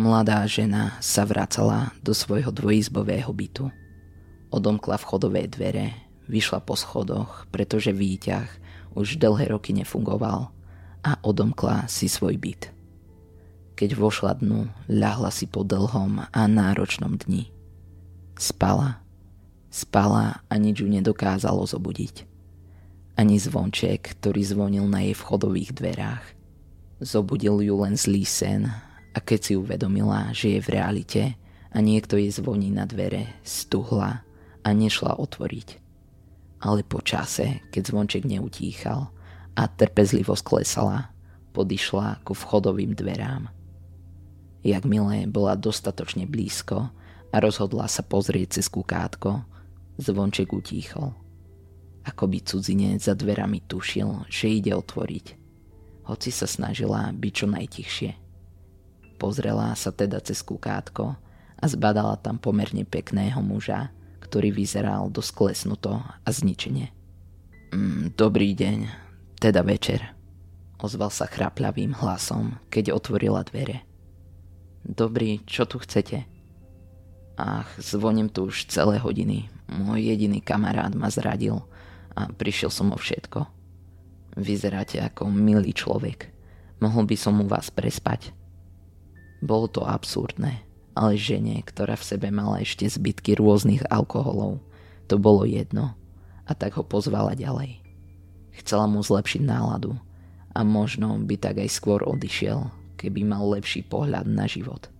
Mladá žena sa vracala do svojho dvojizbového bytu. Odomkla vchodové dvere, vyšla po schodoch, pretože výťah už dlhé roky nefungoval a odomkla si svoj byt. Keď vošla dnu, ľahla si po dlhom a náročnom dni. Spala. Spala a nič ju nedokázalo zobudiť. Ani zvonček, ktorý zvonil na jej vchodových dverách. Zobudil ju len zlý sen a keď si uvedomila, že je v realite a niekto jej zvoní na dvere, stuhla a nešla otvoriť. Ale po čase, keď zvonček neutíchal a trpezlivo sklesala, podišla ku vchodovým dverám. Jak milé bola dostatočne blízko a rozhodla sa pozrieť cez kukátko, zvonček utíchol. Ako by cudzinec za dverami tušil, že ide otvoriť. Hoci sa snažila byť čo najtichšie. Pozrela sa teda cez kukátko a zbadala tam pomerne pekného muža, ktorý vyzeral dosť klesnuto a zničene. Mm, dobrý deň, teda večer, ozval sa chrapľavým hlasom, keď otvorila dvere. Dobrý, čo tu chcete? Ach, zvoním tu už celé hodiny. Môj jediný kamarát ma zradil a prišiel som o všetko. Vyzeráte ako milý človek. Mohol by som u vás prespať. Bolo to absurdné, ale žene, ktorá v sebe mala ešte zbytky rôznych alkoholov, to bolo jedno a tak ho pozvala ďalej. Chcela mu zlepšiť náladu a možno by tak aj skôr odišiel, keby mal lepší pohľad na život.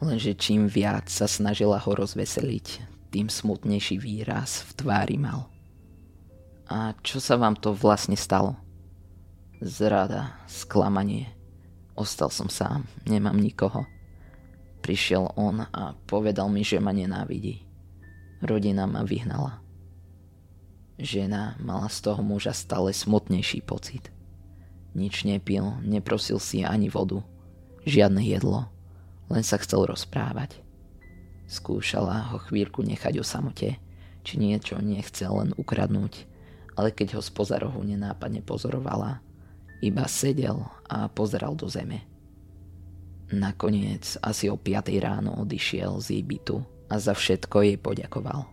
Lenže čím viac sa snažila ho rozveseliť, tým smutnejší výraz v tvári mal. A čo sa vám to vlastne stalo? Zrada, sklamanie, Ostal som sám, nemám nikoho. Prišiel on a povedal mi, že ma nenávidí. Rodina ma vyhnala. Žena mala z toho muža stále smutnejší pocit. Nič nepil, neprosil si ani vodu, žiadne jedlo, len sa chcel rozprávať. Skúšala ho chvíľku nechať o samote, či niečo nechcel len ukradnúť, ale keď ho spoza rohu nenápadne pozorovala, iba sedel a pozeral do zeme. Nakoniec asi o 5 ráno odišiel z jej bytu a za všetko jej poďakoval.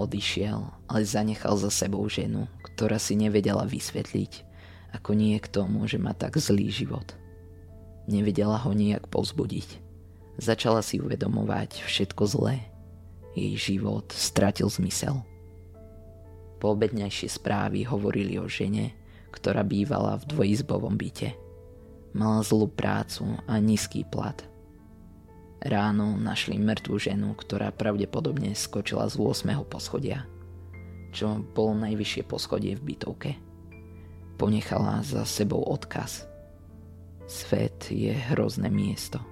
Odišiel, ale zanechal za sebou ženu, ktorá si nevedela vysvetliť, ako niekto môže mať tak zlý život. Nevedela ho nejak povzbudiť. Začala si uvedomovať všetko zlé. Jej život stratil zmysel. Poobednejšie správy hovorili o žene, ktorá bývala v dvojizbovom byte. Mala zlú prácu a nízky plat. Ráno našli mŕtvú ženu, ktorá pravdepodobne skočila z 8. poschodia, čo bolo najvyššie poschodie v bytovke. Ponechala za sebou odkaz. Svet je hrozné miesto.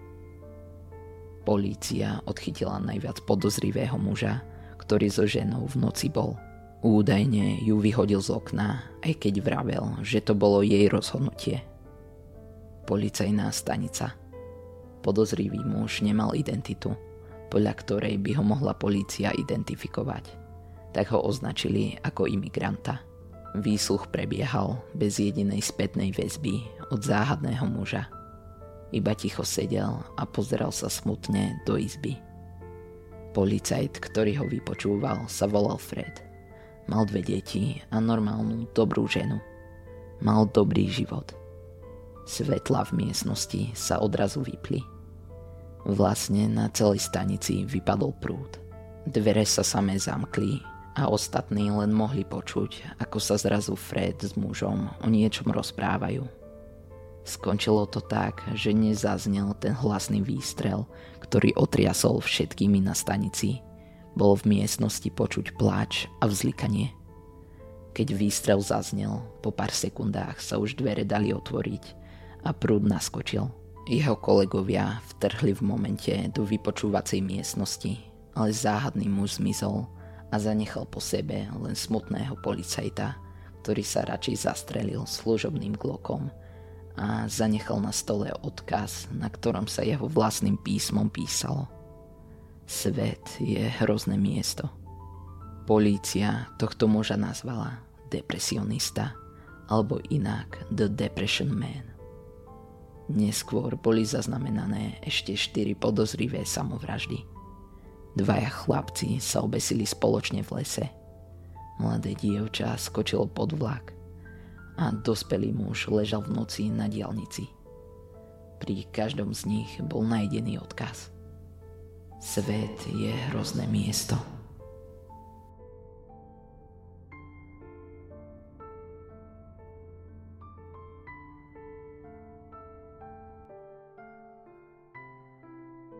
Polícia odchytila najviac podozrivého muža, ktorý so ženou v noci bol – Údajne ju vyhodil z okna, aj keď vravel, že to bolo jej rozhodnutie. Policajná stanica. Podozrivý muž nemal identitu, podľa ktorej by ho mohla polícia identifikovať. Tak ho označili ako imigranta. Výsluch prebiehal bez jedinej spätnej väzby od záhadného muža. Iba ticho sedel a pozeral sa smutne do izby. Policajt, ktorý ho vypočúval, sa volal Fred – Mal dve deti a normálnu, dobrú ženu. Mal dobrý život. Svetla v miestnosti sa odrazu vypli. Vlastne na celej stanici vypadol prúd. Dvere sa samé zamkli a ostatní len mohli počuť, ako sa zrazu Fred s mužom o niečom rozprávajú. Skončilo to tak, že nezaznel ten hlasný výstrel, ktorý otriasol všetkými na stanici bolo v miestnosti počuť pláč a vzlikanie. Keď výstrel zaznel, po pár sekundách sa už dvere dali otvoriť a prúd naskočil. Jeho kolegovia vtrhli v momente do vypočúvacej miestnosti, ale záhadný muž zmizol a zanechal po sebe len smutného policajta, ktorý sa radšej zastrelil služobným glokom a zanechal na stole odkaz, na ktorom sa jeho vlastným písmom písalo – Svet je hrozné miesto. Polícia tohto muža nazvala depresionista alebo inak The Depression Man. Neskôr boli zaznamenané ešte štyri podozrivé samovraždy. Dvaja chlapci sa obesili spoločne v lese. Mladé dievča skočilo pod vlak a dospelý muž ležal v noci na diálnici. Pri každom z nich bol najdený odkaz. Svet je hrozné miesto.